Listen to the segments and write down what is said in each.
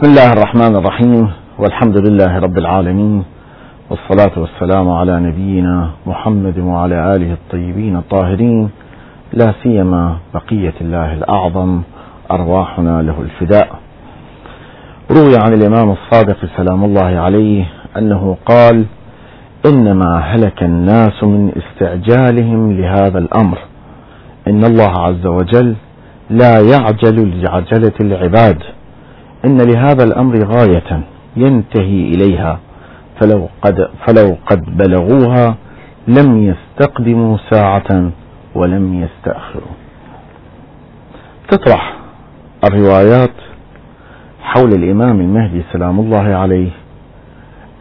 بسم الله الرحمن الرحيم والحمد لله رب العالمين والصلاة والسلام على نبينا محمد وعلى آله الطيبين الطاهرين لا سيما بقية الله الأعظم أرواحنا له الفداء. روي عن الإمام الصادق سلام الله عليه أنه قال إنما هلك الناس من استعجالهم لهذا الأمر. إن الله عز وجل لا يعجل لعجلة العباد. إن لهذا الأمر غاية ينتهي إليها فلو قد, فلو قد بلغوها لم يستقدموا ساعة ولم يستأخروا. تطرح الروايات حول الإمام المهدي سلام الله عليه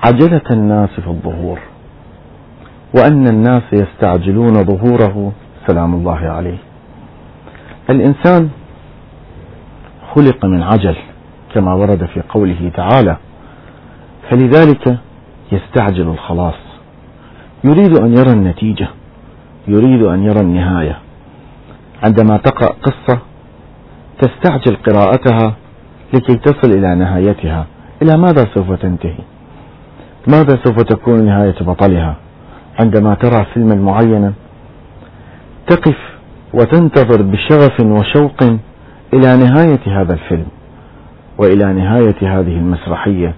عجلة الناس في الظهور وأن الناس يستعجلون ظهوره سلام الله عليه. الإنسان خلق من عجل كما ورد في قوله تعالى فلذلك يستعجل الخلاص. يريد أن يرى النتيجة يريد أن يرى النهاية. عندما تقرأ قصة تستعجل قراءتها لكي تصل إلى نهايتها. إلى ماذا سوف تنتهي؟ ماذا سوف تكون نهاية بطلها؟ عندما ترى فيلما معينا تقف وتنتظر بشغف وشوق إلى نهاية هذا الفيلم. وإلى نهاية هذه المسرحية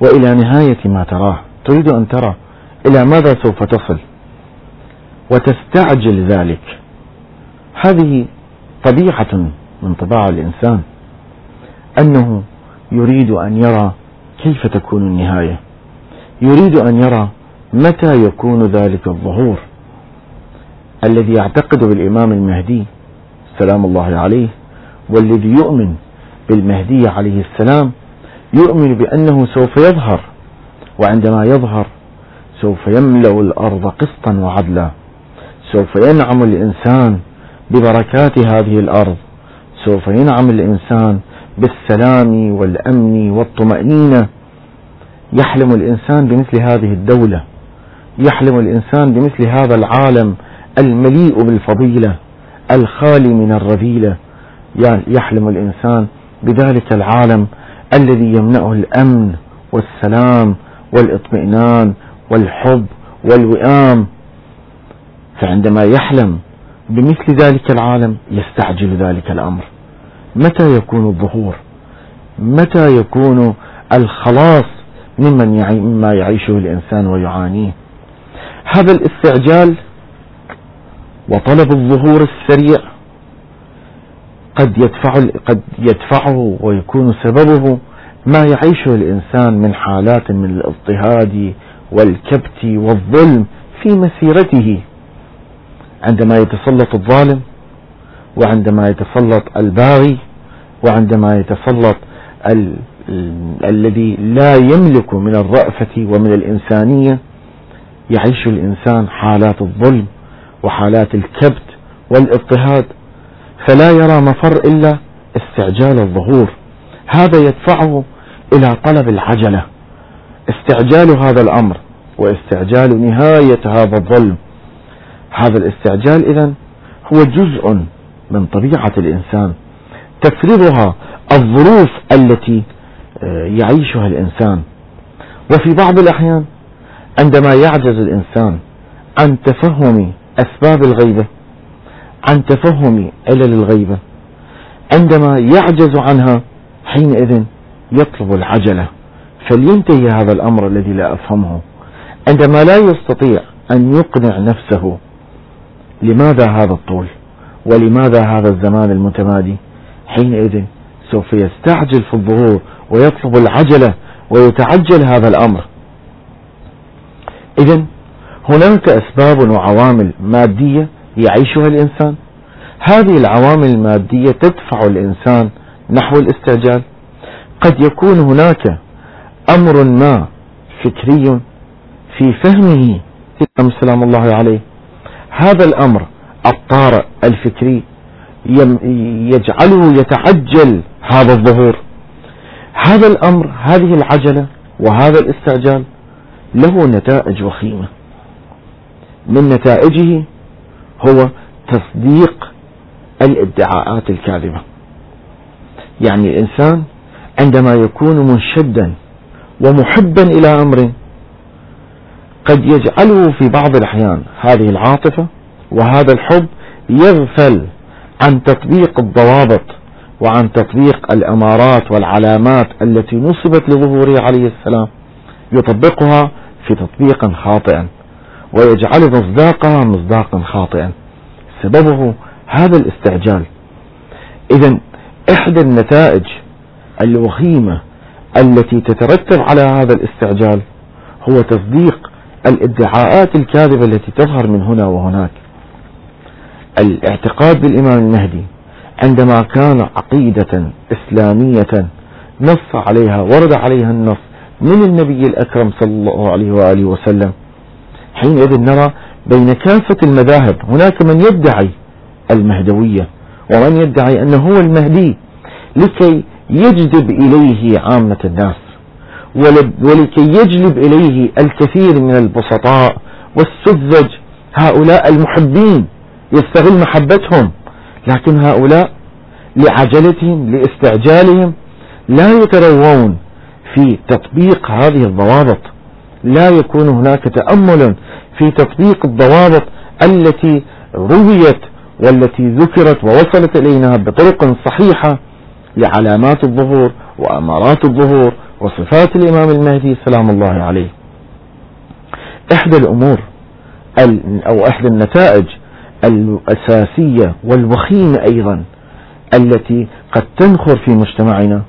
وإلى نهاية ما تراه. تريد أن ترى إلى ماذا سوف تصل وتستعجل ذلك. هذه طبيعة من طباع الإنسان أنه يريد أن يرى كيف تكون النهاية يريد أن يرى متى يكون ذلك الظهور. الذي يعتقد بالإمام المهدي سلام الله عليه والذي يؤمن بالمهدي عليه السلام يؤمن بأنه سوف يظهر وعندما يظهر سوف يملأ الأرض قسطا وعدلا سوف ينعم الإنسان ببركات هذه الأرض سوف ينعم الإنسان بالسلام والأمن والطمأنينة. يحلم الإنسان بمثل هذه الدولة يحلم الإنسان بمثل هذا العالم المليء بالفضيلة الخالي من الرذيلة. يحلم الإنسان بذلك العالم الذي يمنعه الأمن والسلام والإطمئنان والحب والوئام. فعندما يحلم بمثل ذلك العالم يستعجل ذلك الأمر. متى يكون الظهور؟ متى يكون الخلاص ممن يعي مما يعيشه الإنسان ويعانيه؟ هذا الاستعجال وطلب الظهور السريع قد يدفع قد يدفعه ويكون سببه ما يعيشه الإنسان من حالات من الاضطهاد والكبت والظلم في مسيرته عندما يتسلط الظالم وعندما يتسلط الباغي وعندما يتسلط. ال... الذي لا يملك من الرأفة ومن الإنسانية يعيش الإنسان حالات الظلم وحالات الكبت والاضطهاد فلا يرى مفر إلا استعجال الظهور. هذا يدفعه إلى طلب العجلة. استعجال هذا الأمر واستعجال نهاية هذا الظلم. هذا الاستعجال إذا هو جزء من طبيعة الإنسان. تفرضها الظروف التي آه، يعيشها الإنسان. وفي بعض الأحيان عندما يعجز الإنسان عن تفهم أسباب الغيبة عن تفهم علل الغيبة عندما يعجز عنها حينئذ يطلب العجلة. فلينتهي هذا الأمر الذي لا أفهمه. عندما لا يستطيع أن يقنع نفسه لماذا هذا الطول؟ ولماذا هذا الزمان المتمادي؟ حينئذ سوف يستعجل في الظهور ويطلب العجلة ويتعجل هذا الأمر. إذا هناك أسباب وعوامل مادية يعيشها الإنسان. هذه العوامل المادية تدفع الإنسان نحو الاستعجال. قد يكون هناك أمر ما فكري في فهمه سلام الله عليه. هذا الأمر الطارئ الفكري يجعله يتعجل هذا الظهور. هذا الأمر هذه العجلة وهذا الاستعجال له نتائج وخيمة. من نتائجه هو تصديق الادعاءات الكاذبة. يعني الإنسان عندما يكون منشدا ومحبا إلى أمر قد يجعله في بعض الأحيان هذه العاطفة وهذا الحب يغفل عن تطبيق الضوابط وعن تطبيق الأمارات والعلامات التي نصبت لظهوره عليه السلام يطبقها في تطبيق خاطئا. ويجعل مصداقها مصداقا خاطئا. سببه هذا الاستعجال. إذا إحدى النتائج الوخيمة التي تترتب على هذا الاستعجال هو تصديق الادعاءات الكاذبة التي تظهر من هنا وهناك. الاعتقاد بالإمام المهدي عندما كان عقيدة إسلامية نص عليها ورد عليها النص من النبي الأكرم صلى الله عليه وآله وسلم. حينئذ نرى بين كافة المذاهب هناك من يدعي المهدوية ومن يدعي أنه هو المهدي لكي يجذب إليه عامة الناس ولكي يجلب إليه الكثير من البسطاء والسذج هؤلاء المحبين يستغل محبتهم لكن هؤلاء لعجلتهم لاستعجالهم لا يتروون في تطبيق هذه الضوابط. لا يكون هناك تأمل في تطبيق الضوابط التي رويت والتي ذكرت ووصلت إلينا بطرق صحيحة لعلامات الظهور وأمارات الظهور وصفات الإمام المهدي سلام الله عليه. إحدى الأمور أو إحدى النتائج الأساسية والوخيمة أيضا التي قد تنخر في مجتمعنا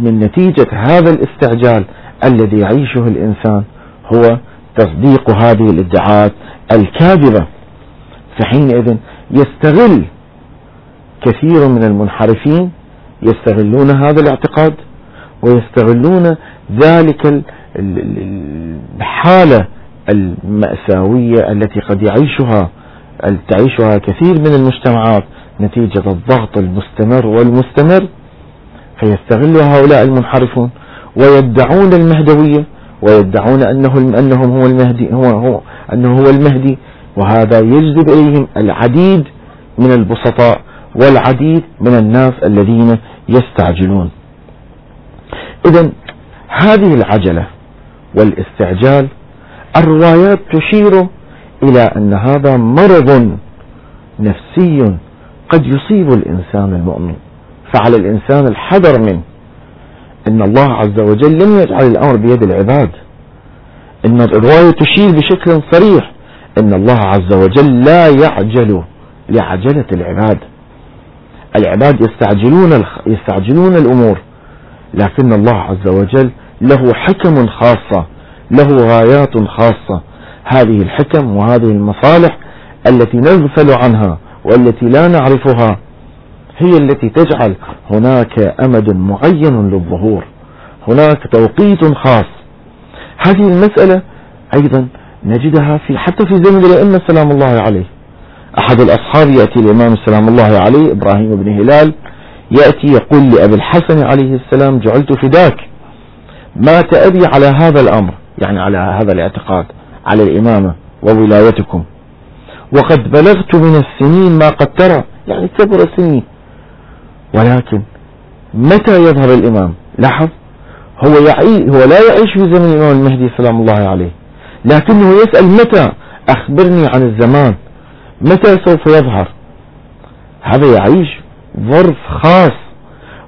من نتيجة هذا الاستعجال الذي يعيشه الإنسان هو تصديق هذه الادعاءات الكاذبة. فحينئذ يستغل كثير من المنحرفين يستغلون هذا الاعتقاد ويستغلون ذلك الحالة المأساوية التي قد يعيشها تعيشها كثير من المجتمعات نتيجة الضغط المستمر والمستمر. فيستغل هؤلاء المنحرفون ويدعون المهدوية ويدعون أنه أنهم هو المهدي هو هو أنه هو المهدي. وهذا يجذب إليهم العديد من البسطاء والعديد من الناس الذين يستعجلون. إذا هذه العجلة والاستعجال الروايات تشير إلى أن هذا مرض نفسي قد يصيب الإنسان المؤمن. فعلى الإنسان الحذر منه. إن الله عز وجل لم يجعل الأمر بيد العباد. إن الرواية تشير بشكل صريح إن الله عز وجل لا يعجل لعجلة العباد. العباد يستعجلون يستعجلون الأمور لكن الله عز وجل له حكم خاصة له غايات خاصة. هذه الحكم وهذه المصالح التي نغفل عنها والتي لا نعرفها هي التي تجعل هناك أمد معين للظهور هناك توقيت خاص. هذه المسألة أيضا نجدها في حتى في زمن الأئمة سلام الله عليه. أحد الأصحاب يأتي الإمام سلام الله عليه إبراهيم بن هلال يأتي يقول لأبي الحسن عليه السلام جعلت فداك. مات أبي على هذا الأمر يعني على هذا الاعتقاد على الإمامة وولايتكم. وقد بلغت من السنين ما قد ترى يعني كبر سنين. ولكن متى يظهر الإمام؟ لاحظ هو يعي هو لا يعيش في زمن الإمام المهدي سلام الله عليه لكنه يسأل متى؟ أخبرني عن الزمان متى سوف يظهر؟ هذا يعيش ظرف خاص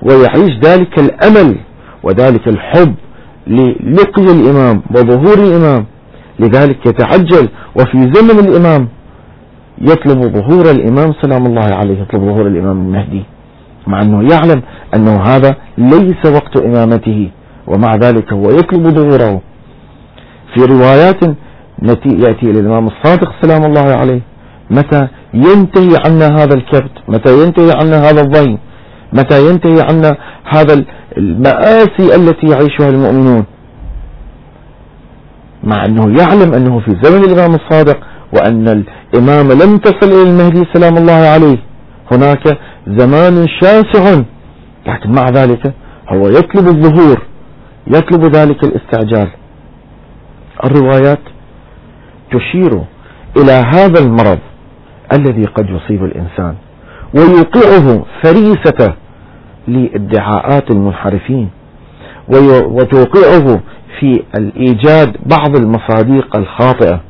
ويعيش ذلك الأمل وذلك الحب للقي الإمام وظهور الإمام لذلك يتعجل وفي زمن الإمام يطلب ظهور الإمام سلام الله عليه يطلب ظهور الإمام المهدي. مع أنه يعلم أنه هذا ليس وقت إمامته ومع ذلك هو يطلب ظهوره في روايات يأتي إلى الإمام الصادق سلام الله عليه متى ينتهي عنا هذا الكبت متى ينتهي عنا هذا الضيم متى ينتهي عنا هذا المآسي التي يعيشها المؤمنون. مع أنه يعلم أنه في زمن الإمام الصادق وأن الإمام لم تصل إلى المهدي سلام الله عليه هناك زمان شاسع. لكن مع ذلك هو يطلب الظهور يطلب ذلك الاستعجال. الروايات تشير إلى هذا المرض الذي قد يصيب الإنسان ويوقعه فريسة لادعاءات المنحرفين وتوقعه في الإيجاد بعض المصادق الخاطئة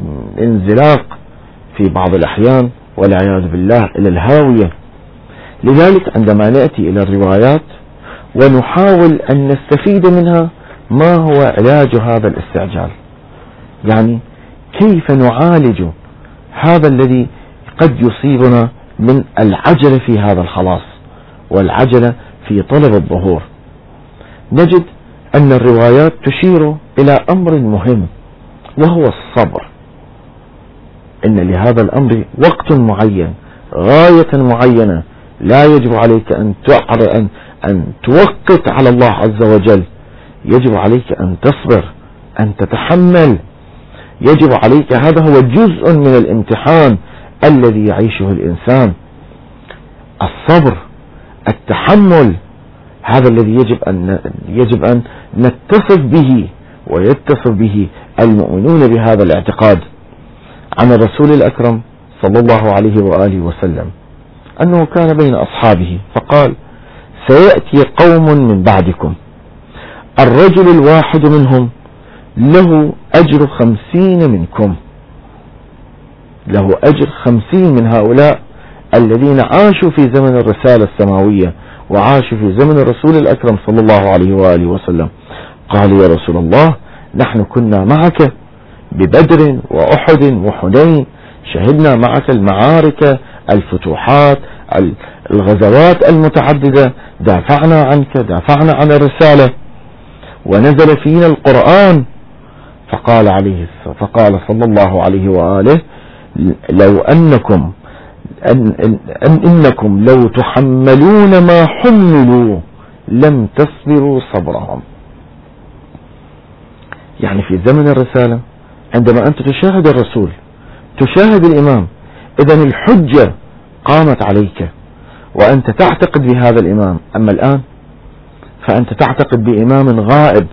والإنزلاق في بعض الأحيان. والعياذ بالله إلى الهاوية. لذلك عندما نأتي إلى الروايات ونحاول أن نستفيد منها ما هو علاج هذا الاستعجال؟ يعني كيف نعالج هذا الذي قد يصيبنا من العجلة في هذا الخلاص والعجلة في طلب الظهور؟ نجد أن الروايات تشير إلى أمر مهم وهو الصبر. إن لهذا الأمر وقت معين غاية معينة لا يجب عليك أن أن أن توقت على الله عز وجل. يجب عليك أن تصبر أن تتحمل. يجب عليك هذا هو جزء من الامتحان الذي يعيشه الإنسان. الصبر التحمل هذا الذي يجب أن يجب أن نتصف به ويتصف به المؤمنون بهذا الاعتقاد. عن الرسول الأكرم صلى الله عليه وآله وسلم أنه كان بين أصحابه فقال سيأتي قوم من بعدكم. الرجل الواحد منهم له أجر خمسين منكم. له أجر خمسين من هؤلاء الذين عاشوا في زمن الرسالة السماوية وعاشوا في زمن الرسول الأكرم صلى الله عليه وآله وسلم. قالوا يا رسول الله نحن كنا معك ببدر وأحد وحنين. شهدنا معك المعارك الفتوحات الغزوات المتعددة. دافعنا عنك دافعنا عن الرسالة. ونزل فينا القرآن. فقال عليه فقال صلى الله عليه وآله لو أنكم أن, أن, إنكم لو تحملون ما حملوا لم تصبروا صبرهم. يعني في زمن الرسالة عندما أنت تشاهد الرسول تشاهد الإمام إذا الحجة قامت عليك وأنت تعتقد بهذا الإمام. أما الآن فأنت تعتقد بإمام غائب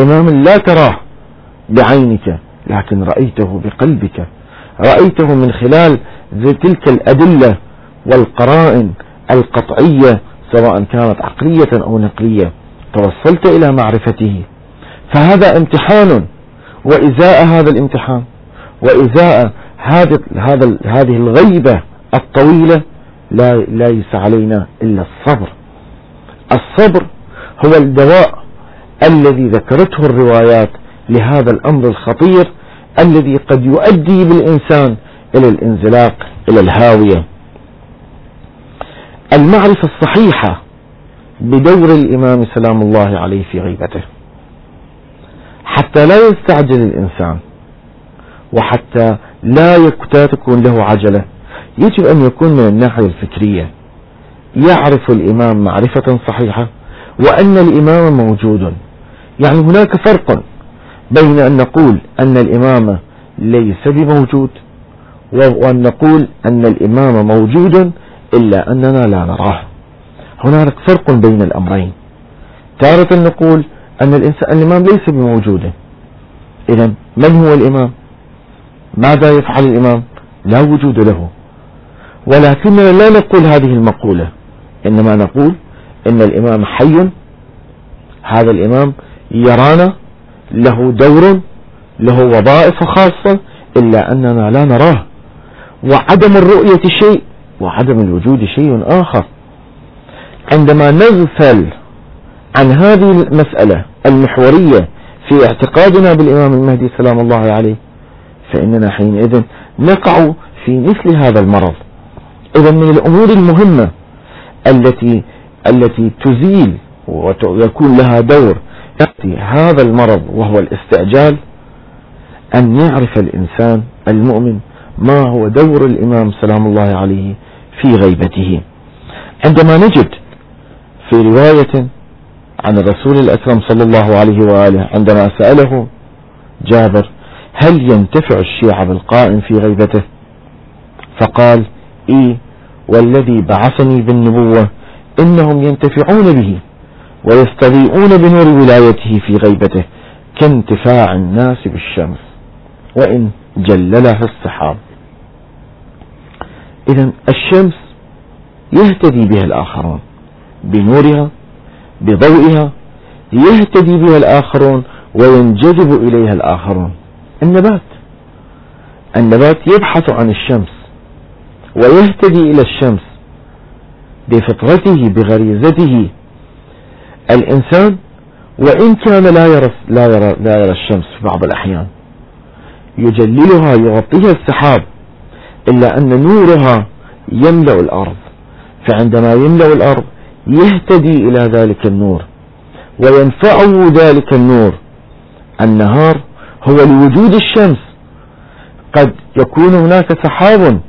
إمام لا تراه بعينك لكن رأيته بقلبك رأيته من خلال تلك الأدلة والقرائن القطعية سواء كانت عقلية أو نقلية. توصلت إلى معرفته. فهذا امتحان وإزاء هذا الامتحان وإزاء هذا هذا هذه الغيبة الطويلة لا ليس علينا إلا الصبر. الصبر هو الدواء الذي ذكرته الروايات لهذا الأمر الخطير الذي قد يؤدي بالإنسان إلى الانزلاق إلى الهاوية. المعرفة الصحيحة بدور الإمام سلام الله عليه في غيبته. حتى لا يستعجل الإنسان وحتى لا تكون له عجلة. يجب أن يكون من الناحية الفكرية. يعرف الإمام معرفة صحيحة وأن الإمام موجود. يعني هناك فرق بين أن نقول أن الإمام ليس بموجود وأن نقول أن الإمام موجود إلا أننا لا نراه. هناك فرق بين الأمرين. تارة نقول أن الإنسان الإمام ليس بموجود إذا من هو الإمام؟ ماذا يفعل الإمام؟ لا وجود له. ولكننا لا نقول هذه المقولة. إنما نقول إن الإمام حي. هذا الإمام يرانا. له دور. له وظائف خاصة. إلا أننا لا نراه. وعدم الرؤية شيء. وعدم الوجود شيء آخر. عندما نغفل عن هذه المسألة المحورية في اعتقادنا بالإمام المهدي سلام الله عليه فإننا حينئذ نقع في مثل هذا المرض. إذا من الأمور المهمة التي التي تزيل ويكون لها دور يأتي هذا المرض وهو الاستعجال أن يعرف الإنسان المؤمن ما هو دور الإمام سلام الله عليه في غيبته. عندما نجد في رواية عن الرسول الأكرم صلى الله عليه وآله عندما سأله جابر هل ينتفع الشيعة بالقائم في غيبته؟ فقال إي والذي بعثني بالنبوة إنهم ينتفعون به ويستضيئون بنور ولايته في غيبته كانتفاع الناس بالشمس وإن جللها السحاب. إذا الشمس يهتدي بها الآخرون بنورها بضوئها يهتدي بها الآخرون وينجذب إليها الآخرون. النبات. النبات يبحث عن الشمس ويهتدي إلى الشمس بفطرته بغريزته. الإنسان وإن كان لا يرى لا يرى لا يرى الشمس في بعض الأحيان. يجللها يغطيها السحاب إلا أن نورها يملأ الأرض. فعندما يملأ الأرض يهتدي إلى ذلك النور وينفعه ذلك النور. النهار هو لوجود الشمس. قد يكون هناك سحاب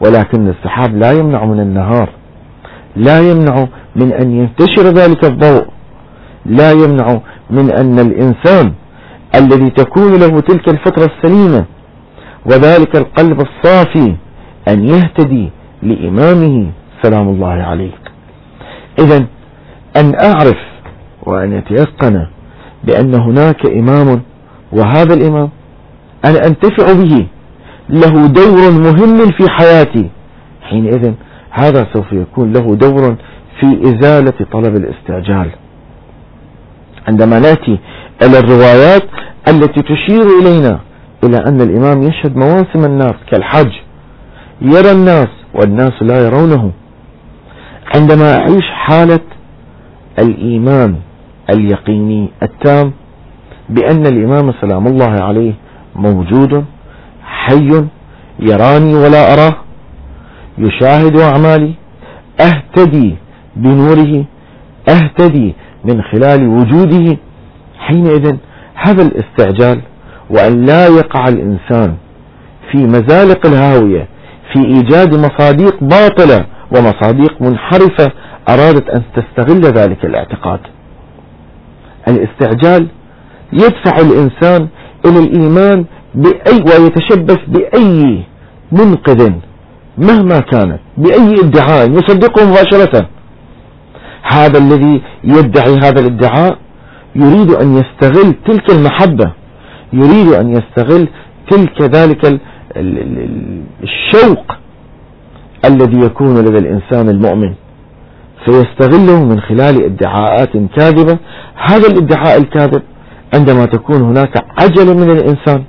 ولكن السحاب لا يمنع من النهار. لا يمنع من أن ينتشر ذلك الضوء. لا يمنع من أن الإنسان الذي تكون له تلك الفطرة السليمة وذلك القلب الصافي أن يهتدي لإمامه. سلام الله عليه إذا أن أعرف وأن يتيقن بأن هناك إمام وهذا الإمام أنا أنتفع به. له دور مهم في حياتي. حينئذ هذا سوف يكون له دور في إزالة طلب الاستعجال. عندما نأتي إلى الروايات التي تشير إلينا إلى أن الإمام يشهد مواسم الناس كالحج. يرى الناس والناس لا يرونه. عندما أعيش حالة الإيمان اليقيني التام بأن الإمام سلام الله عليه موجود حي يراني ولا أراه يشاهد أعمالي أهتدي بنوره أهتدي من خلال وجوده. حينئذ هذا الاستعجال وأن لا يقع الإنسان في مزالق الهاوية في إيجاد مصاديق باطلة ومصاديق منحرفة أرادت أن تستغل ذلك الاعتقاد. الاستعجال يدفع الإنسان إلى الإيمان بأي ويتشبث بأي منقذ مهما كانت بأي ادعاء يصدقه مباشرة. هذا الذي يدعي هذا الادعاء يريد أن يستغل تلك المحبة يريد أن يستغل تلك ذلك الشوق الذي يكون لدى الإنسان المؤمن. فيستغله من خلال ادعاءات كاذبة. هذا الادعاء الكاذب عندما تكون هناك عجلة من الإنسان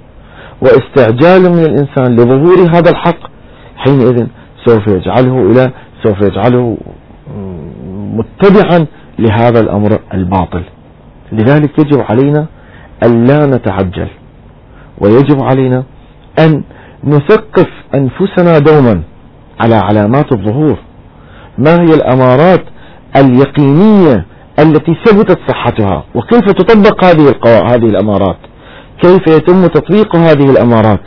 واستعجال من الإنسان لظهور هذا الحق حينئذ سوف يجعله إلى سوف يجعله متبعا لهذا الأمر الباطل. لذلك يجب علينا أن لا نتعجل ويجب علينا أن نثقف أنفسنا دوما على علامات الظهور. ما هي الأمارات اليقينية التي ثبتت صحتها؟ وكيف تطبق هذه القواء هذه الأمارات؟ كيف يتم تطبيق هذه الأمارات؟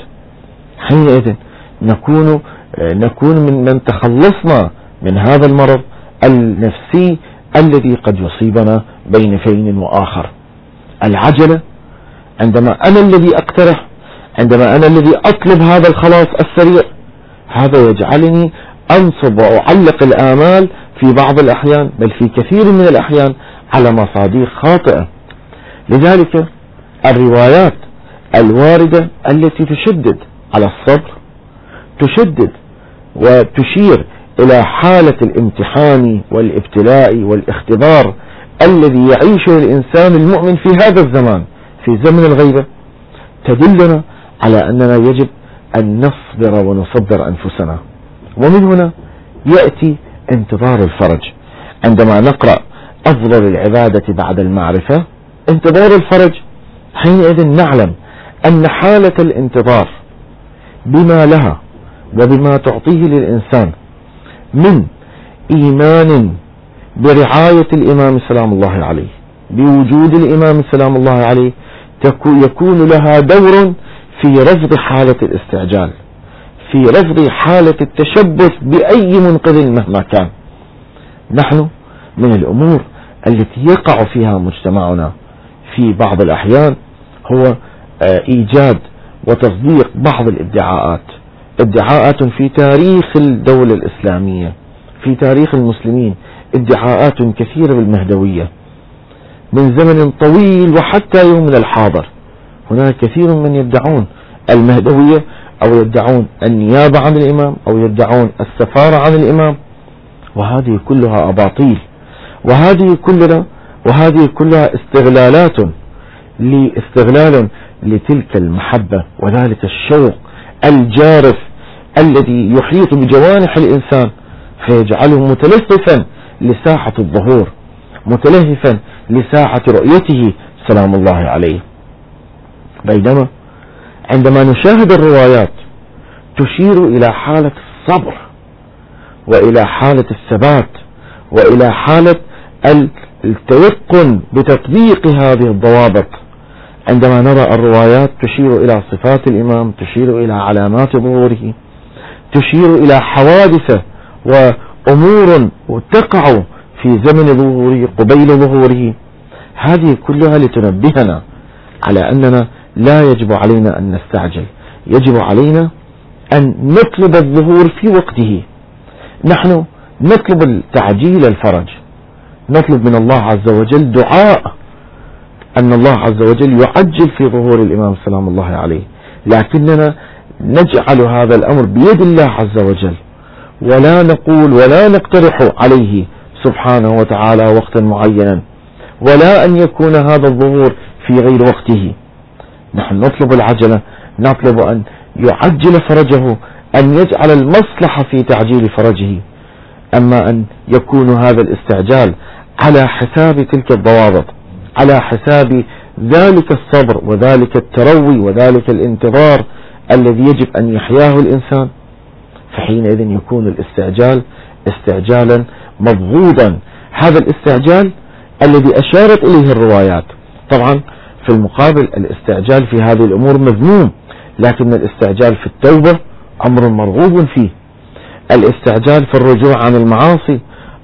حينئذ نكون نكون من من تخلصنا من هذا المرض النفسي الذي قد يصيبنا بين فين وآخر. العجلة عندما أنا الذي أقترح عندما أنا الذي أطلب هذا الخلاص السريع هذا يجعلني أنصب وأعلق الآمال في بعض الأحيان بل في كثير من الأحيان على مصاديق خاطئة. لذلك الروايات الواردة التي تشدد على الصبر تشدد وتشير إلى حالة الامتحان والابتلاء والاختبار الذي يعيشه الإنسان المؤمن في هذا الزمان في زمن الغيبة. تدلنا على أننا يجب أن نصبر ونصبر أنفسنا. ومن هنا يأتي انتظار الفرج. عندما نقرأ أفضل العبادة بعد المعرفة انتظار الفرج. حينئذ نعلم أن حالة الانتظار بما لها وبما تعطيه للإنسان من إيمان برعاية الإمام سلام الله عليه بوجود الإمام سلام الله عليه يكون لها دور في رفض حالة الاستعجال في رفض حالة التشبث بأي منقذ مهما كان. نحن من الأمور التي يقع فيها مجتمعنا في بعض الأحيان هو آه، إيجاد وتصديق بعض الادعاءات. ادعاءات في تاريخ الدولة الإسلامية في تاريخ المسلمين ادعاءات كثيرة بالمهدوية. من زمن طويل وحتى يومنا الحاضر. هناك كثير من يدعون المهدوية أو يدعون النيابة عن الإمام أو يدعون السفارة عن الإمام. وهذه كلها أباطيل. وهذه كلها وهذه كلها استغلالات لاستغلال لتلك المحبة وذلك الشوق الجارف الذي يحيط بجوانح الإنسان فيجعله متلففا لساحة الظهور متلهفا لساحة رؤيته. سلام الله عليه. بينما عندما نشاهد الروايات تشير إلى حالة الصبر وإلى حالة الثبات وإلى حالة التيقن بتطبيق هذه الضوابط. عندما نرى الروايات تشير إلى صفات الإمام تشير إلى علامات ظهوره تشير إلى حوادث وأمور تقع في زمن ظهوره قبيل ظهوره. هذه كلها لتنبهنا على أننا لا يجب علينا أن نستعجل. يجب علينا أن نطلب الظهور في وقته. نحن نطلب تعجيل الفرج. نطلب من الله عز وجل دعاء أن الله عز وجل يعجل في ظهور الإمام سلام الله عليه. لكننا نجعل هذا الأمر بيد الله عز وجل. ولا نقول ولا نقترح عليه سبحانه وتعالى وقتا معينا. ولا أن يكون هذا الظهور في غير وقته. نحن نطلب العجلة نطلب أن يعجل فرجه أن يجعل المصلحة في تعجيل فرجه. أما أن يكون هذا الاستعجال على حساب تلك الضوابط على حساب ذلك الصبر وذلك التروي وذلك الانتظار الذي يجب أن يحياه الإنسان فحينئذ يكون الاستعجال استعجالا مبغوضا هذا الاستعجال الذي أشارت إليه الروايات. طبعا في المقابل الاستعجال في هذه الأمور مذموم لكن الاستعجال في التوبة أمر مرغوب فيه. الاستعجال في الرجوع عن المعاصي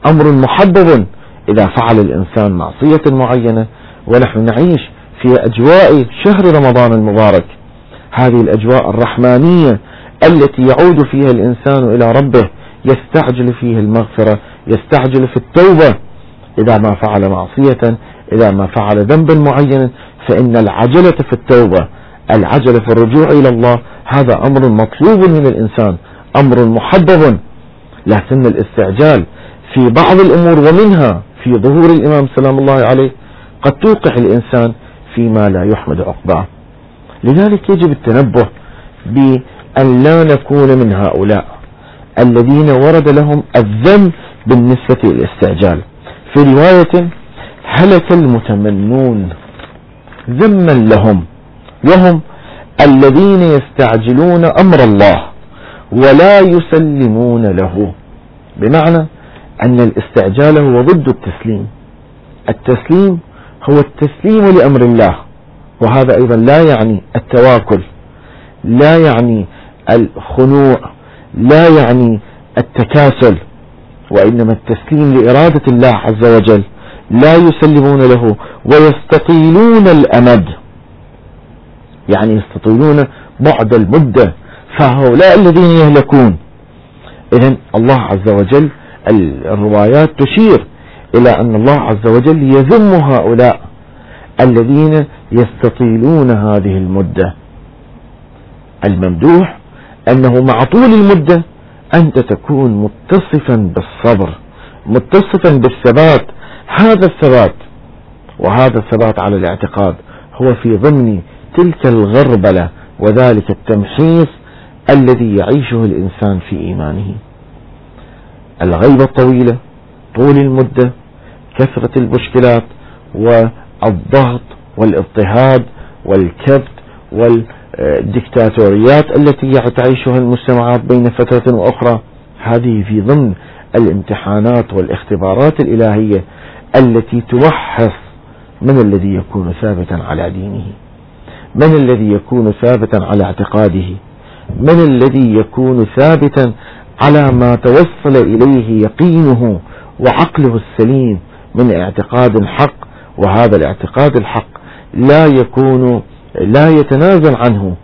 أمر محبب إذا فعل الإنسان معصية معينة ونحن نعيش في أجواء شهر رمضان المبارك. هذه الأجواء الرحمانية التي يعود فيها الإنسان إلى ربه يستعجل فيه المغفرة يستعجل في التوبة إذا ما فعل معصية إذا ما فعل ذنبا معينا فإن العجلة في التوبة العجلة في الرجوع إلى الله هذا أمر مطلوب من الإنسان أمر محبب. لكن الاستعجال في بعض الأمور ومنها في ظهور الإمام سلام الله عليه قد توقع الإنسان فيما لا يحمد عقباه. لذلك يجب التنبه بأن لا نكون من هؤلاء الذين ورد لهم الذم بالنسبة للاستعجال. في رواية هلك المتمنون. ذما لهم. وهم الذين يستعجلون أمر الله ولا يسلمون له. بمعنى أن الاستعجال هو ضد التسليم. التسليم هو التسليم لأمر الله. وهذا أيضا لا يعني التواكل لا يعني الخنوع لا يعني التكاسل وإنما التسليم لإرادة الله عز وجل. لا يسلمون له ويستطيلون الأمد. يعني يستطيلون بعد المدة فهؤلاء الذين يهلكون. إذا الله عز وجل الروايات تشير إلى أن الله عز وجل يذم هؤلاء الذين يستطيلون هذه المدة. الممدوح أنه مع طول المدة أنت تكون متصفا بالصبر متصفا بالثبات هذا الثبات وهذا الثبات على الاعتقاد هو في ضمن تلك الغربلة وذلك التمحيص الذي يعيشه الإنسان في إيمانه. الغيبة الطويلة طول المدة كثرة المشكلات والضغط والاضطهاد والكبت والدكتاتوريات التي تعيشها المجتمعات بين فترة وأخرى. هذه في ضمن الامتحانات والاختبارات الإلهية التي توحص من الذي يكون ثابتا على دينه من الذي يكون ثابتا على اعتقاده من الذي يكون ثابتا على ما توصل إليه يقينه وعقله السليم من اعتقاد حق وهذا الاعتقاد الحق لا يكون لا يتنازل عنه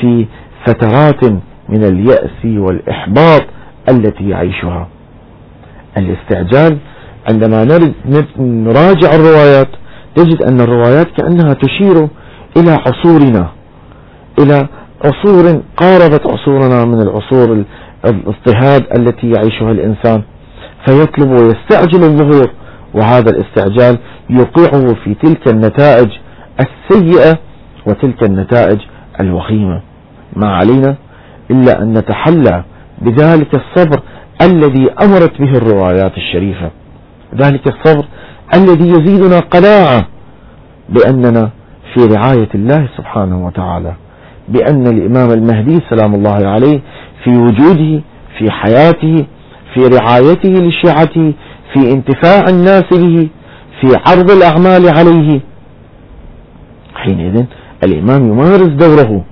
في فترات من اليأس والإحباط التي يعيشها. الاستعجال عندما نراجع الروايات تجد أن الروايات كأنها تشير إلى عصورنا إلى عصور قاربت عصورنا من العصور الاضطهاد التي يعيشها الإنسان. فيطلب ويستعجل الظهور وهذا الاستعجال يوقعه في تلك النتائج السيئة وتلك النتائج الوخيمة. ما علينا إلا أن نتحلى بذلك الصبر الذي أمرت به الروايات الشريفة. ذلك الصبر الذي يزيدنا قناعة بأننا في رعاية الله سبحانه وتعالى بأن الإمام المهدي سلام الله عليه في وجوده في حياته في رعايته لشيعته في انتفاع الناس به في عرض الأعمال عليه. حينئذ الإمام يمارس دوره.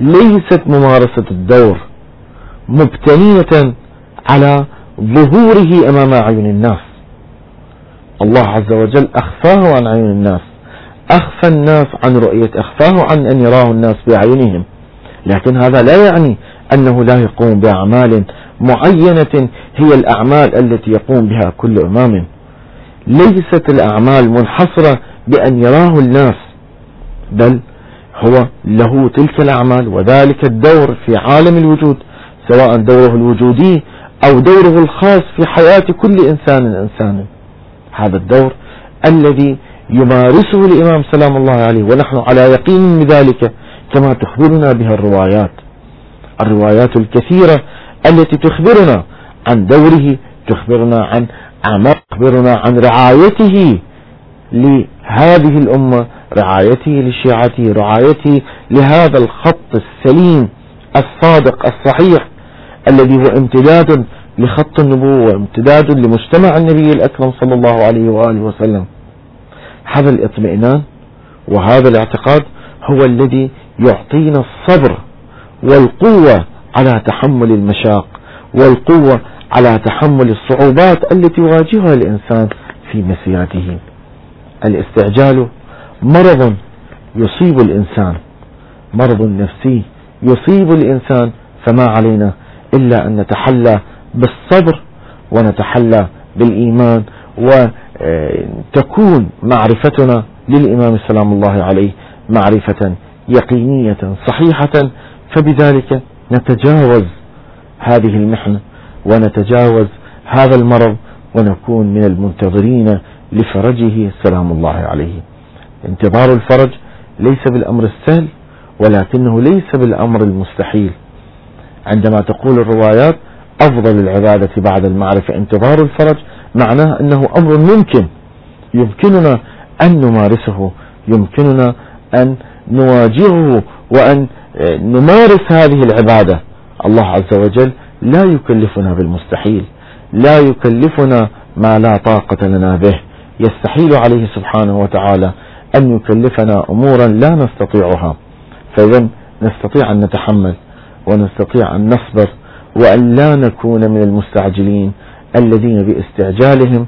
ليست ممارسة الدور مبتنية على ظهوره أمام أعين الناس. الله عز وجل أخفاه عن عيون الناس أخفى الناس عن رؤية أخفاه عن أن يراه الناس بأعينهم لكن هذا لا يعني أنه لا يقوم بأعمال معينة هي الأعمال التي يقوم بها كل إمام. ليست الأعمال منحصرة بأن يراه الناس بل هو له تلك الأعمال وذلك الدور في عالم الوجود سواء دوره الوجودي أو دوره الخاص في حياة كل إنسان إنسان هذا الدور الذي يمارسه الإمام سلام الله عليه ونحن على يقين بذلك كما تخبرنا بها الروايات. الروايات الكثيرة التي تخبرنا عن دوره تخبرنا عن أعمال تخبرنا عن رعايته لهذه الأمة رعايته لشيعته رعايته لهذا الخط السليم الصادق الصحيح الذي هو امتداد لخط النبوة وامتداد لمجتمع النبي الأكرم صلى الله عليه وآله وسلم. هذا الاطمئنان وهذا الاعتقاد هو الذي يعطينا الصبر والقوة على تحمل المشاق والقوة على تحمل الصعوبات التي يواجهها الإنسان في مسيرته. الاستعجال مرض يصيب الإنسان. مرض نفسي يصيب الإنسان. فما علينا إلا أن نتحلى بالصبر ونتحلى بالإيمان وتكون معرفتنا للإمام سلام الله عليه معرفة يقينية صحيحة فبذلك نتجاوز هذه المحنة ونتجاوز هذا المرض ونكون من المنتظرين لفرجه سلام الله عليه. انتظار الفرج ليس بالأمر السهل ولكنه ليس بالأمر المستحيل. عندما تقول الروايات أفضل العبادة بعد المعرفة انتظار الفرج معناه أنه أمر ممكن يمكننا أن نمارسه يمكننا أن نواجهه وأن نمارس هذه العبادة. الله عز وجل لا يكلفنا بالمستحيل لا يكلفنا ما لا طاقة لنا به. يستحيل عليه سبحانه وتعالى أن يكلفنا أمورا لا نستطيعها. فإذا نستطيع أن نتحمل ونستطيع أن نصبر وأن لا نكون من المستعجلين الذين باستعجالهم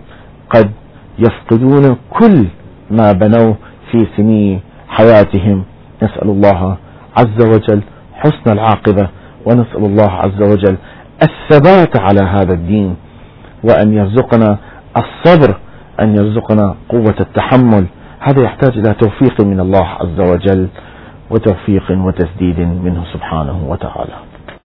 قد يفقدون كل ما بنوه في سني حياتهم. نسأل الله عز وجل حسن العاقبة ونسأل الله عز وجل الثبات على هذا الدين وأن يرزقنا الصبر أن يرزقنا قوة التحمل. هذا يحتاج إلى توفيق من الله عز وجل وتوفيق وتسديد منه سبحانه وتعالى.